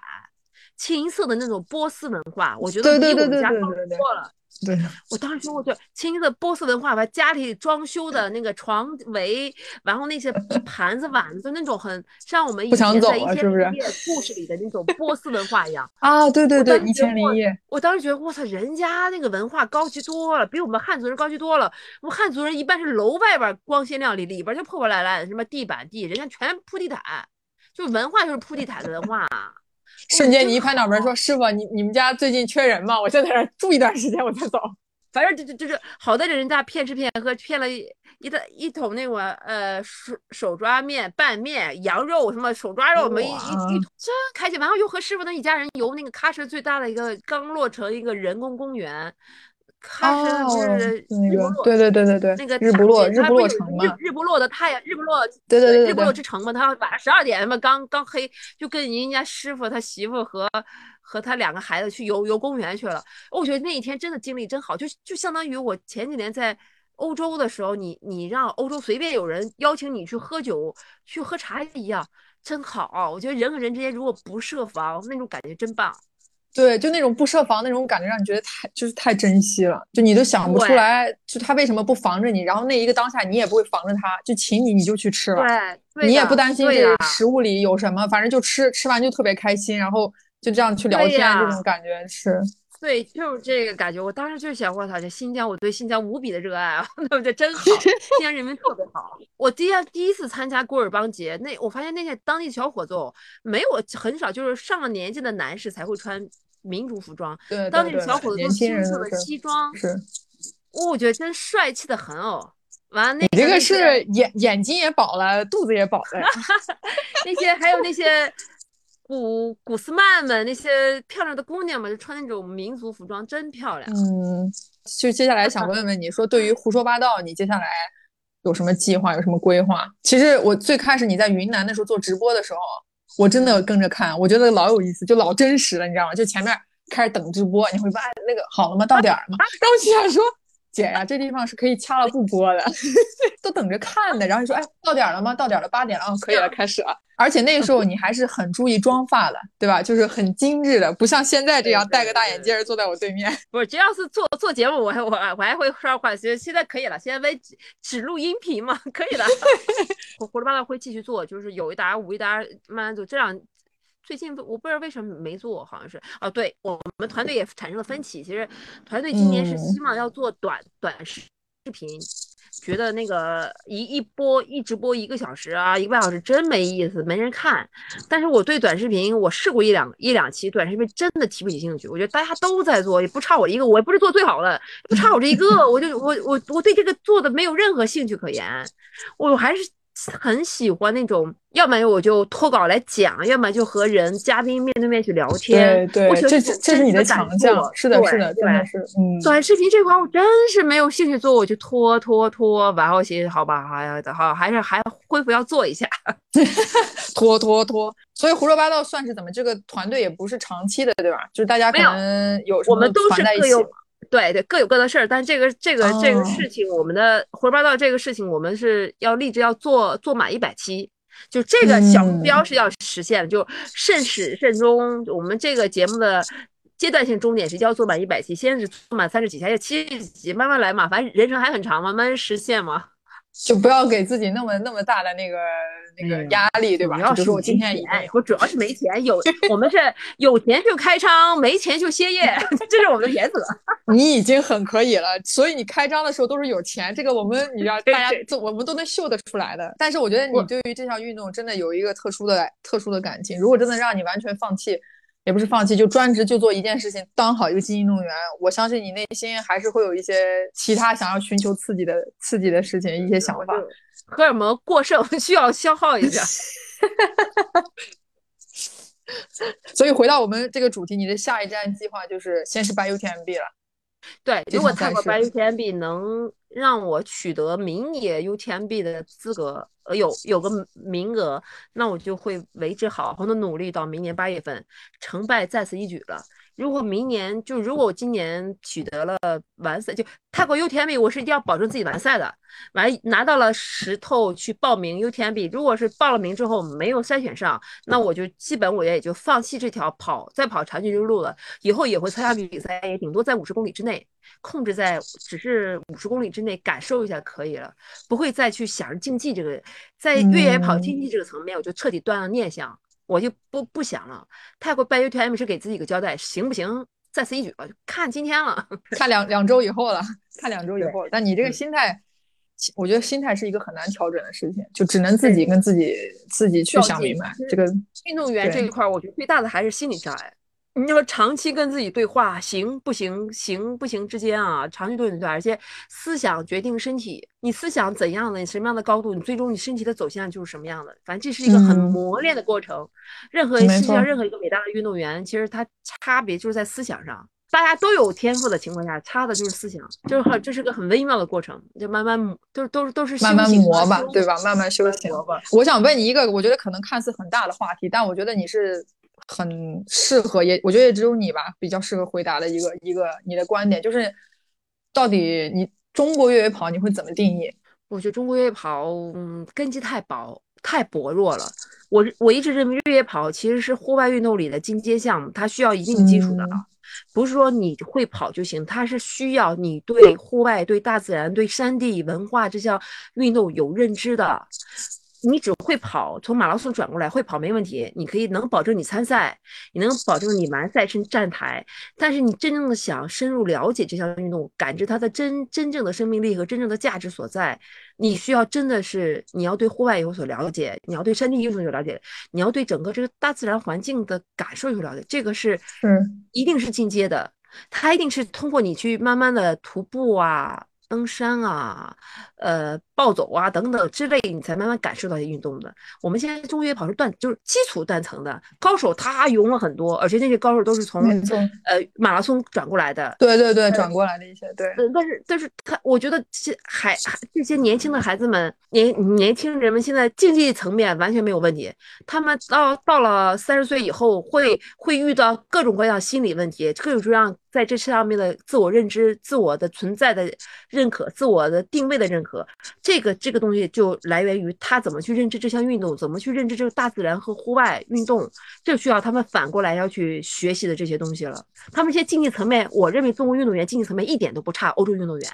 B: 清一色的那种波斯文化，我觉得比我们家好多了。
A: 对，
B: 我当时说，我去，清一色波斯文化，把家里装修的那个床围，然后那些盘子碗子，就那种很像我们以前在一千零一夜故事里的那种波斯文化一样
A: 啊！对对对，一千零一夜。
B: 我当时觉得，我操，人家那个文化高级多了，比我们汉族人高级多了。我们汉族人一般是楼外边光鲜亮丽，里边就破破烂烂，什么地板地，人家全铺地毯，就文化就是铺地毯的文化。
A: 瞬间，你一拍脑门说：“ 师傅，你你们家最近缺人吗？我先在这住一段时间，我再走。
B: 反正就就就是好在这人家骗吃骗喝，骗了一一的一桶那个呃手手抓面、拌面、羊肉什么手抓肉，我们一一桶真开心。然后又和师傅那一家人游那个喀什最大的一个刚落成一个人工公园。”喀什不是
A: 那个，对对对对对，
B: 那个
A: 日不落日不落城
B: 嘛，日不落的太阳，日不落，
A: 对对对，
B: 日不落之城嘛，他晚上十二点嘛，刚刚黑，就跟人家师傅他媳妇和和他两个孩子去游游公园去了。我觉得那一天真的经历真好，就就相当于我前几年在欧洲的时候，你你让欧洲随便有人邀请你去喝酒去喝茶一样，真好。我觉得人和人之间如果不设防，那种感觉真棒。
A: 对，就那种不设防那种感觉，让你觉得太就是太珍惜了，就你都想不出来，就他为什么不防着你，然后那一个当下你也不会防着他，就请你你就去吃了，
B: 对，
A: 你也不担心这个食物里有什么，反正就吃，吃完就特别开心，然后就这样去聊天，这种感觉是。
B: 对，就是这个感觉。我当时就想，我操，这新疆，我对新疆无比的热爱啊，对不对？真好，新疆人民特别好。我第一第一次参加古尔邦节，那我发现那些当地小伙子没有很少，就是上了年纪的男士才会穿民族服装。
A: 对，
B: 当地的小伙子都金色的西装，
A: 是，
B: 我觉得真帅气的很哦。完了，那
A: 这个是眼眼睛也饱了，肚子也饱了。
B: 那些还有那些。古古斯曼们那些漂亮的姑娘们，就穿那种民族服装，真漂亮。
A: 嗯，就接下来想问问你说，对于胡说八道，你接下来有什么计划，有什么规划？其实我最开始你在云南的时候做直播的时候，我真的跟着看，我觉得老有意思，就老真实了，你知道吗？就前面开始等直播，你会问那个好了吗？到点儿了吗？然后心想说。姐呀，这地方是可以掐了不播的，都等着看的。然后你说，哎，到点了吗？到点了，八点了，可以了，开始了。而且那个时候你还是很注意妆发的，对吧？就是很精致的，不像现在这样戴个大眼镜坐在我对面。
B: 不是，只要是做做节目，我还我我还会说话。现现在可以了，现在为只录音频嘛，可以了。胡胡说八道会继续做，就是有一搭无一搭，慢慢做。这样。最近我不知道为什么没做，好像是哦，对我们团队也产生了分歧。其实团队今年是希望要做短短视视频，觉得那个一一播一直播一个小时啊，一个半小时真没意思，没人看。但是我对短视频我试过一两一两期短视频，真的提不起兴趣。我觉得大家都在做，也不差我一个，我也不是做最好的，不差我这一个。我就我我我对这个做的没有任何兴趣可言，我还是。很喜欢那种，要么我就脱稿来讲，要么就和人嘉宾面对面去聊天。
A: 对对，这这是你的强项。是的，是的，真的是。嗯，
B: 短视频这块我真是没有兴趣做，我就拖拖拖，然后寻思好吧，好呀，好，还是还恢复要做一下，
A: 拖拖拖。所以胡说八道算是怎么？这个团队也不是长期的，对吧？就是大家可能有
B: 我们都是各有。对对，各有各的事儿，但这个这个这个事情，我们的胡说八道这个事情，我们是要立志要做做满一百期，就这个小目标是要实现的，就慎始慎终。我们这个节目的阶段性终点是要做满一百期，先是做满三十几期，还有七十几，慢慢来嘛，反正人生还很长嘛，慢慢实现嘛。
A: 就不要给自己那么那么大的那个那个压力，对吧？
B: 主要
A: 是我今天
B: 我主要是没钱，有我们是有钱就开张，没钱就歇业，这是我们的原则。
A: 你已经很可以了，所以你开张的时候都是有钱，这个我们你要大家都我们都能秀得出来的。但是我觉得你对于这项运动真的有一个特殊的特殊的感情，如果真的让你完全放弃。也不是放弃，就专职就做一件事情，当好一个精英运动员。我相信你内心还是会有一些其他想要寻求刺激的刺激的事情，一些想法。
B: 荷尔蒙过剩 需要消耗一下。
A: 所以回到我们这个主题，你的下一站计划就是先是办 UTMB 了。
B: 对，如果泰国白 UTMB 能让我取得明年 UTMB 的资格。呃，有有个名额，那我就会为之好好的努力，到明年八月份，成败在此一举了。如果明年就如果我今年取得了完赛，就泰国 UTMB，我是一定要保证自己完赛的。完拿到了石头去报名 UTMB，如果是报了名之后没有筛选上，那我就基本我也就放弃这条跑再跑长距离路了。以后也会参加比赛，也顶多在五十公里之内，控制在只是五十公里之内感受一下可以了，不会再去想着竞技这个，在越野跑竞技这个层面，我就彻底断了念想。我就不不想了。泰国办 UTM 是给自己一个交代，行不行？在此一举吧，看今天了，
A: 看两两周以后了，看两周以后。但你这个心态，我觉得心态是一个很难调整的事情，就只能自己跟自己自己去想明白。这个
B: 运动员这一块，我觉得最大的还是心理障碍。你说长期跟自己对话，行不行？行不行之间啊，长期对对，而且思想决定身体，你思想怎样的，你什么样的高度，你最终你身体的走向就是什么样的。反正这是一个很磨练的过程。任何世界上任何一个伟大的运动员，其实他差别就是在思想上。大家都有天赋的情况下，差的就是思想，就是很这是个很微妙的过程，就慢慢都是都是都是
A: 慢慢磨吧，对吧？慢慢修行吧。我想问你一个，我觉得可能看似很大的话题，但我觉得你是。很适合，也我觉得也只有你吧，比较适合回答的一个一个你的观点，就是到底你中国越野跑你会怎么定义？
B: 我觉得中国越野跑，嗯，根基太薄，太薄弱了。我我一直认为越野跑其实是户外运动里的进阶项目，它需要一定基础的啊，不是说你会跑就行，它是需要你对户外、对大自然、对山地文化这项运动有认知的。你只会跑，从马拉松转过来会跑没问题，你可以能保证你参赛，你能保证你完赛甚至站台。但是你真正的想深入了解这项运动，感知它的真真正的生命力和真正的价值所在，你需要真的是你要对户外有所了解，你要对山地运动有了解，你要对整个这个大自然环境的感受有了解，这个是
A: 是
B: 一定是进阶的，它一定是通过你去慢慢的徒步啊。登山啊，呃，暴走啊，等等之类，你才慢慢感受到运动的。我们现在中越野跑是断，就是基础断层的高手，他勇了很多，而且那些高手都是从呃马拉松转过来的。
A: 对对对，转过来的一些对。
B: 但是但是他，我觉得这还还这些年轻的孩子们，年年轻人们现在竞技层面完全没有问题。他们到到了三十岁以后，会会遇到各种各样心理问题，各种各样。在这上面的自我认知、自我的存在的认可、自我的定位的认可，这个这个东西就来源于他怎么去认知这项运动，怎么去认知这个大自然和户外运动，这需要他们反过来要去学习的这些东西了。他们这些竞技层面，我认为中国运动员竞技层面一点都不差，欧洲运动员，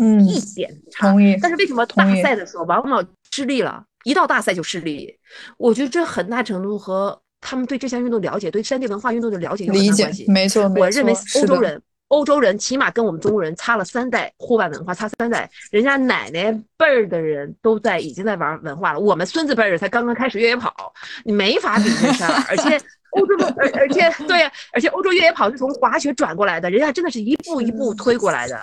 A: 嗯，
B: 一点不差。但是为什么大赛的时候往往失利了？一到大赛就失利，我觉得这很大程度和。他们对这项运动了解，对山地文化运动的了解有很大关系。
A: 没错，
B: 我认为欧洲人，欧洲人起码跟我们中国人差了三代户外文化，差三代。人家奶奶辈儿的人都在已经在玩文化了，我们孙子辈儿才刚刚开始越野跑，你没法比这事儿。而且 欧洲，而而且对呀，而且欧洲越野跑是从滑雪转过来的，人家真的是一步一步推过来的，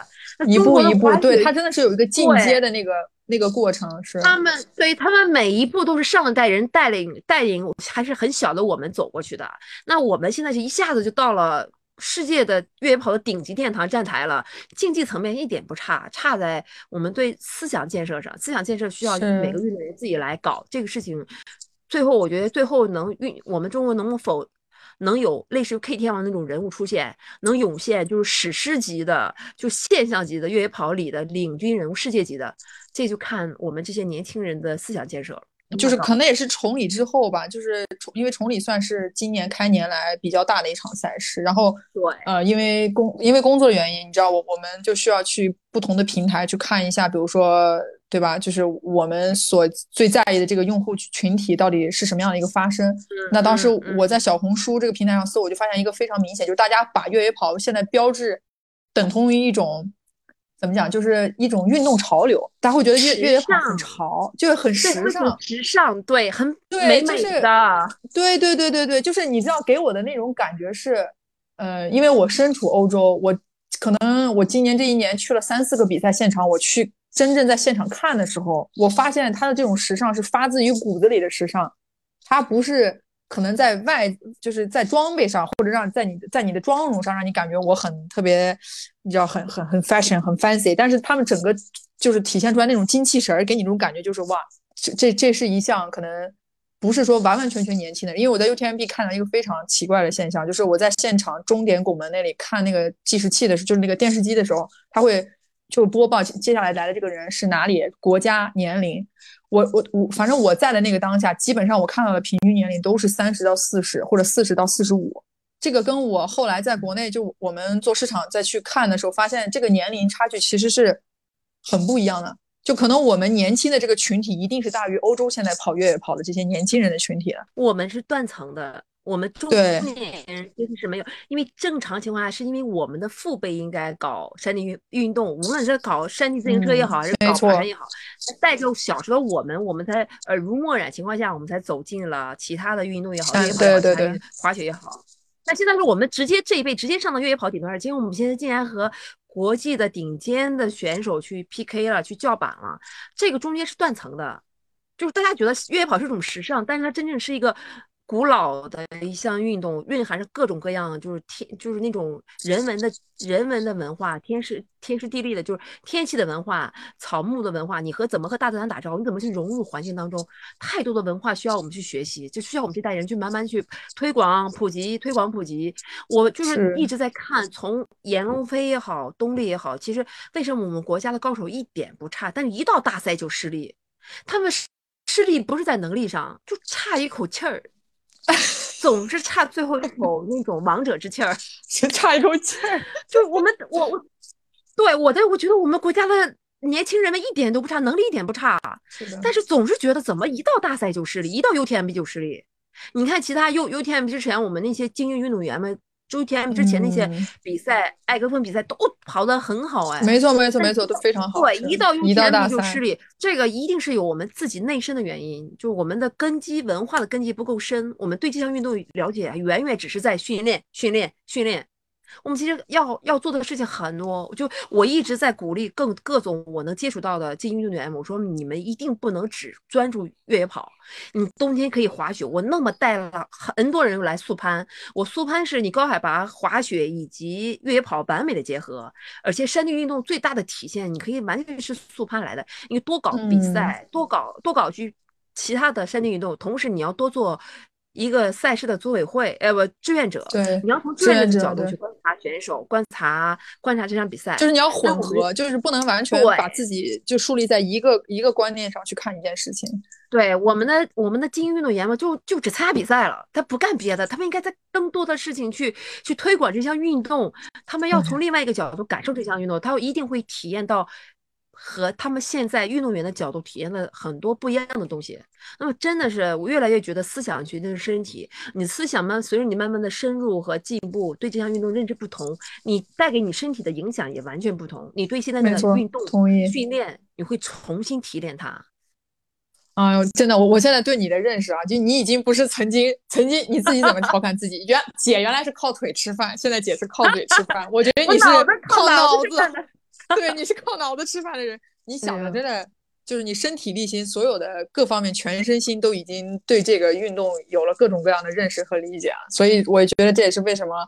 A: 一步一步，对他真的是有一个进阶的那个。那个过程是
B: 他们，对他们每一步都是上一代人带领带领，还是很小的我们走过去的。那我们现在是一下子就到了世界的越野跑的顶级殿堂站台了，竞技层面一点不差，差在我们对思想建设上。思想建设需要每个运动员自己来搞这个事情。最后，我觉得最后能运我们中国能否能有类似于 K 天王那种人物出现，能涌现就是史诗级的，就现象级的越野跑里的领军人物，世界级的。这就看我们这些年轻人的思想建设了，
A: 就是可能也是崇礼之后吧，就是崇，因为崇礼算是今年开年来比较大的一场赛事，然后
B: 对，
A: 呃，因为工因为工作的原因，你知道我我们就需要去不同的平台去看一下，比如说对吧，就是我们所最在意的这个用户群体到底是什么样的一个发生。那当时我在小红书这个平台上搜，我就发现一个非常明显，就是大家把越野跑现在标志等同于一种。怎么讲？就是一种运动潮流，大家会觉得越越野跑很潮，就是很时尚，
B: 时尚，对，很
A: 美
B: 美的，
A: 对对对对对，就是你知道给我的那种感觉是，呃，因为我身处欧洲，我可能我今年这一年去了三四个比赛现场，我去真正在现场看的时候，我发现它的这种时尚是发自于骨子里的时尚，它不是。可能在外，就是在装备上，或者让在你在你的妆容上，让你感觉我很特别，你知道，很很很 fashion，很 fancy。但是他们整个就是体现出来那种精气神儿，给你这种感觉就是哇，这这这是一项可能不是说完完全全年轻的。因为我在 UTMB 看到一个非常奇怪的现象，就是我在现场终点拱门那里看那个计时器的时候，就是那个电视机的时候，他会就播报接下来来的这个人是哪里国家年龄。我我我，反正我在的那个当下，基本上我看到的平均年龄都是三十到四十，或者四十到四十五。这个跟我后来在国内就我们做市场再去看的时候，发现这个年龄差距其实是很不一样的。就可能我们年轻的这个群体一定是大于欧洲现在跑越野跑的这些年轻人的群体的。
B: 我们是断层的。我们中年人其实是没有，因为正常情况下是因为我们的父辈应该搞山地运运动，无论是搞山地自行车也好，还是搞爬山也好，带着小时候我们，我们才耳濡目染情况下，我们才走进了其他的运动也好，越野跑
A: 也好，
B: 滑雪也好。那现在是我们直接这一辈直接上到越野跑顶端，结果我们现在竟然和国际的顶尖的选手去 PK 了，去叫板了，这个中间是断层的，就是大家觉得越野跑是一种时尚，但是它真正是一个。古老的一项运动，蕴含着各种各样，就是天，就是那种人文的人文的文化，天时天时地利的，就是天气的文化，草木的文化。你和怎么和大自然打招呼，你怎么去融入环境当中，太多的文化需要我们去学习，就需要我们这代人去慢慢去推广普及，推广普及。我就是一直在看，从闫龙飞也好，东丽也好，其实为什么我们国家的高手一点不差，但是一到大赛就失利，他们是。吃力不是在能力上，就差一口气儿，总是差最后一口那种王者之气儿，
A: 差一口气儿。
B: 就我们我我，对我的，我觉得我们国家的年轻人们一点都不差，能力一点不差，但是总是觉得怎么一到大赛就失利，一到 UTMB 就失利。你看其他 U UTMB 之前我们那些精英运动员们。周天之前那些比赛，艾格峰比赛都跑得很好哎，
A: 没错没错没错，都非常好。
B: 对，一到 UTMB 就失利，这个一定是有我们自己内生的原因，就是我们的根基文化的根基不够深，我们对这项运动了解远远只是在训练训练训练。我们其实要要做的事情很多，就我一直在鼓励更各种我能接触到的精英运动员，我说你们一定不能只专注越野跑，你冬天可以滑雪。我那么带了很多人来速攀，我速攀是你高海拔滑雪以及越野跑完美的结合，而且山地运动最大的体现，你可以完全是速攀来的，你多搞比赛，多搞多搞去其他的山地运动，同时你要多做。一个赛事的组委会，哎，不，志愿者，
A: 对，
B: 你要从志愿者的角度去观察选手，观察观察这场比赛，
A: 就是你要混合，就是不能完全把自己就树立在一个一个观念上去看一件事情。
B: 对，我们的我们的精英运动员嘛，就就只参加比赛了，他不干别的，他们应该在更多的事情去去推广这项运动，他们要从另外一个角度感受这项运动，他一定会体验到。和他们现在运动员的角度体验了很多不一样的东西，那么真的是我越来越觉得思想决定是身体。你思想慢随着你慢慢的深入和进步，对这项运动认知不同，你带给你身体的影响也完全不同。你对现在的运动训练，你会重新提炼它。
A: 哎呦，真的，我我现在对你的认识啊，就你已经不是曾经曾经你自己怎么调侃自己，原姐原来是靠腿吃饭，现在姐是靠嘴吃饭。我觉得你是靠脑子。对，你是靠脑子吃饭的人。你想的真的就是你身体力行，所有的各方面，全身心都已经对这个运动有了各种各样的认识和理解啊。所以我也觉得这也是为什么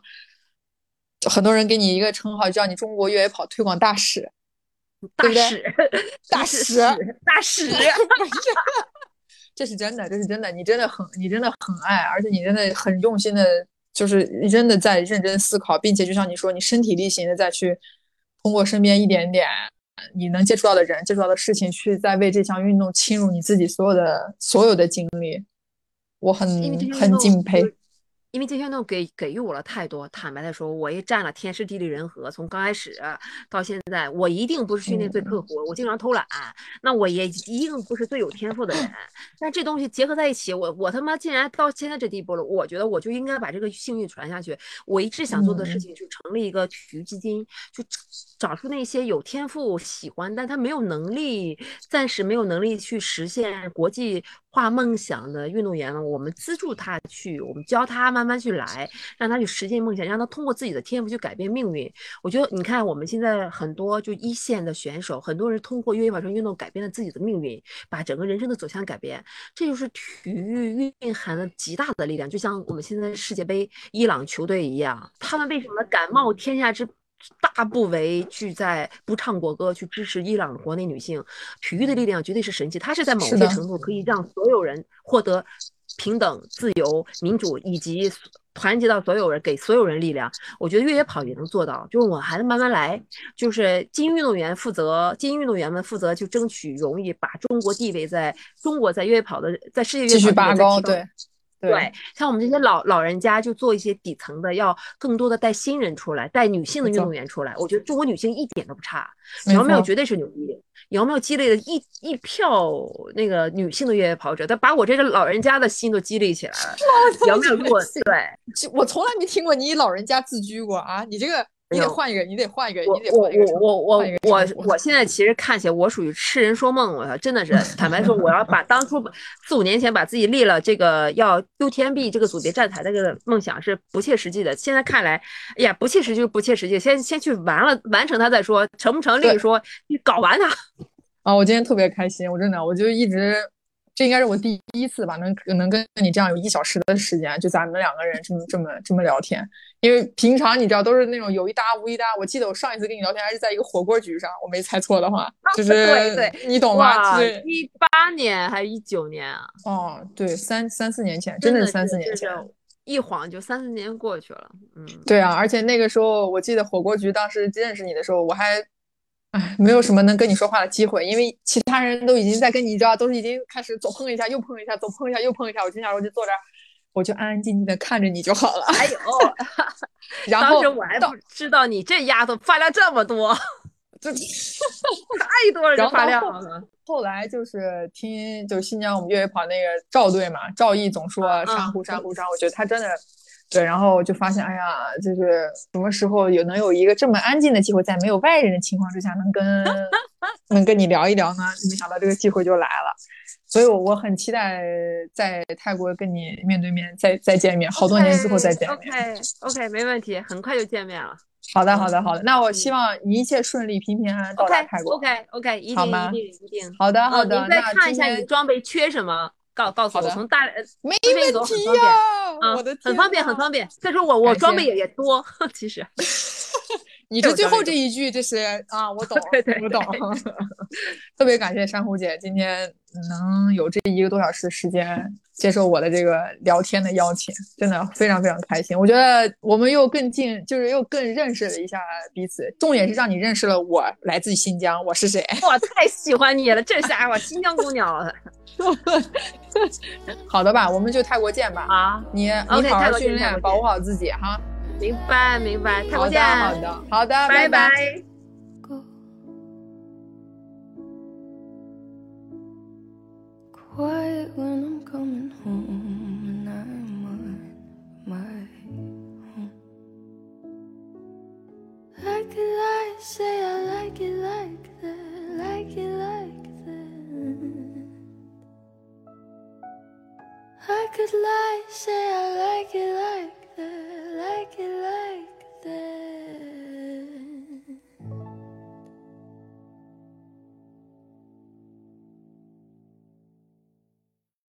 A: 很多人给你一个称号，叫你中国越野跑推广大使，
B: 大使，
A: 大 使，
B: 大使。
A: 这是真的，这是真的。你真的很，你真的很爱，而且你真的很用心的，就是真的在认真思考，并且就像你说，你身体力行的再去。通过身边一点点你能接触到的人、接触到的事情，去在为这项运动倾入你自己所有的所有的精力，我很很敬佩。
B: 因为这些运动给给予我了太多，坦白的说，我也占了天时地利人和。从刚开始到现在，我一定不是训练最刻苦，我经常偷懒，那我也一定不是最有天赋的人。但这东西结合在一起，我我他妈竟然到现在这地步了，我觉得我就应该把这个幸运传下去。我一直想做的事情，就成立一个体育基金，就找出那些有天赋、喜欢，但他没有能力，暂时没有能力去实现国际。画梦想的运动员呢，我们资助他去，我们教他慢慢去来，让他去实现梦想，让他通过自己的天赋去改变命运。我觉得，你看我们现在很多就一线的选手，很多人通过越野跑这运动改变了自己的命运，把整个人生的走向改变。这就是体育蕴含了极大的力量，就像我们现在世界杯伊朗球队一样，他们为什么敢冒天下之？大不为去在不唱国歌去支持伊朗的国内女性，体育的力量绝对是神奇，它是在某些程度可以让所有人获得平等、自由、民主，以及团结到所有人，给所有人力量。我觉得越野跑也能做到，就是我还能慢慢来，就是精英运动员负责，精英运动员们负责就争取荣誉，把中国地位在中国在越野跑的在世界越野跑
A: 继续拔高，对。
B: 对，像我们这些老老人家就做一些底层的，要更多的带新人出来，带女性的运动员出来。我觉得中国女性一点都不差，苗苗绝对是牛逼。姚妙积累了一一票那个女性的越野跑者，她把我这个老人家的心都激励起来了。姚妙过对，
A: 我从来没听过你以老人家自居过啊，你这个。你得换一个，你得换一个，
B: 你
A: 得换一个。
B: 我我我我我我现在其实看起来我属于痴人说梦，我操，真的是坦白说，我要把当初四五年前把自己立了这个要丢 TMB 这个组别站台的这个梦想是不切实际的。现在看来，哎呀，不切实际就不切实际，先先去完了完成它再说，成不成立说，你搞完它。
A: 啊，我今天特别开心，我真的，我就一直。这应该是我第一次吧，能能跟你这样有一小时的时间，就咱们两个人这么这么这么聊天。因为平常你知道都是那种有一搭无一搭。我记得我上一次跟你聊天还是在一个火锅局上，我没猜错的话，就是
B: 对对，
A: 你懂吗？对，
B: 一八年还是一九年啊？
A: 哦，对，三三四年前，真的是三四年前，
B: 一晃就三四年过去了。嗯，
A: 对啊，而且那个时候我记得火锅局当时认识你的时候，我还。哎，没有什么能跟你说话的机会，因为其他人都已经在跟你知道，都是已经开始左碰一下，右碰一下，左碰一下，右碰一下。我就想，我就坐这儿，我就安安静静的看着你就好了。
B: 哎呦，
A: 然后
B: 当时我还不知道你这丫头发量这么多，
A: 就
B: 太多了，这发量了。
A: 后来就是听，就是新疆我们越野跑那个赵队嘛，赵毅总说珊瑚珊瑚珊瑚，我觉得他真的。对，然后就发现，哎呀，就是什么时候有能有一个这么安静的机会，在没有外人的情况之下，能跟 能跟你聊一聊呢？没想到这个机会就来了，所以，我我很期待在泰国跟你面对面再再见面，好多年之后再见
B: 面。OK，OK，没问题，很快就见面了。
A: 好的，好的，好的。那我希望你一切顺利，平平安安到达泰国。
B: OK，OK，一定，一定，一定。
A: 好的，好的。
B: 你再看一下你装备缺什么。告告诉我，从大
A: 没问题呀，我的
B: 很方便，很方便。再说我我装备也也多，其实。
A: 你这最后这一句，这是啊，我 懂，我懂。特别感谢珊瑚姐今天能有这一个多小时的时间接受我的这个聊天的邀请，真的非常非常开心。我觉得我们又更近，就是又更认识了一下彼此。重点是让你认识了我来自新疆，我是谁？
B: 我太喜欢你了，这家伙新疆姑娘。
A: 好的吧，我们就泰国见吧。
B: 啊，
A: 你你好好训练，保护好自己哈。
B: 明白明白，泰国见。
A: 好的好的，
B: 拜
A: 拜。I could lie, say like it like that.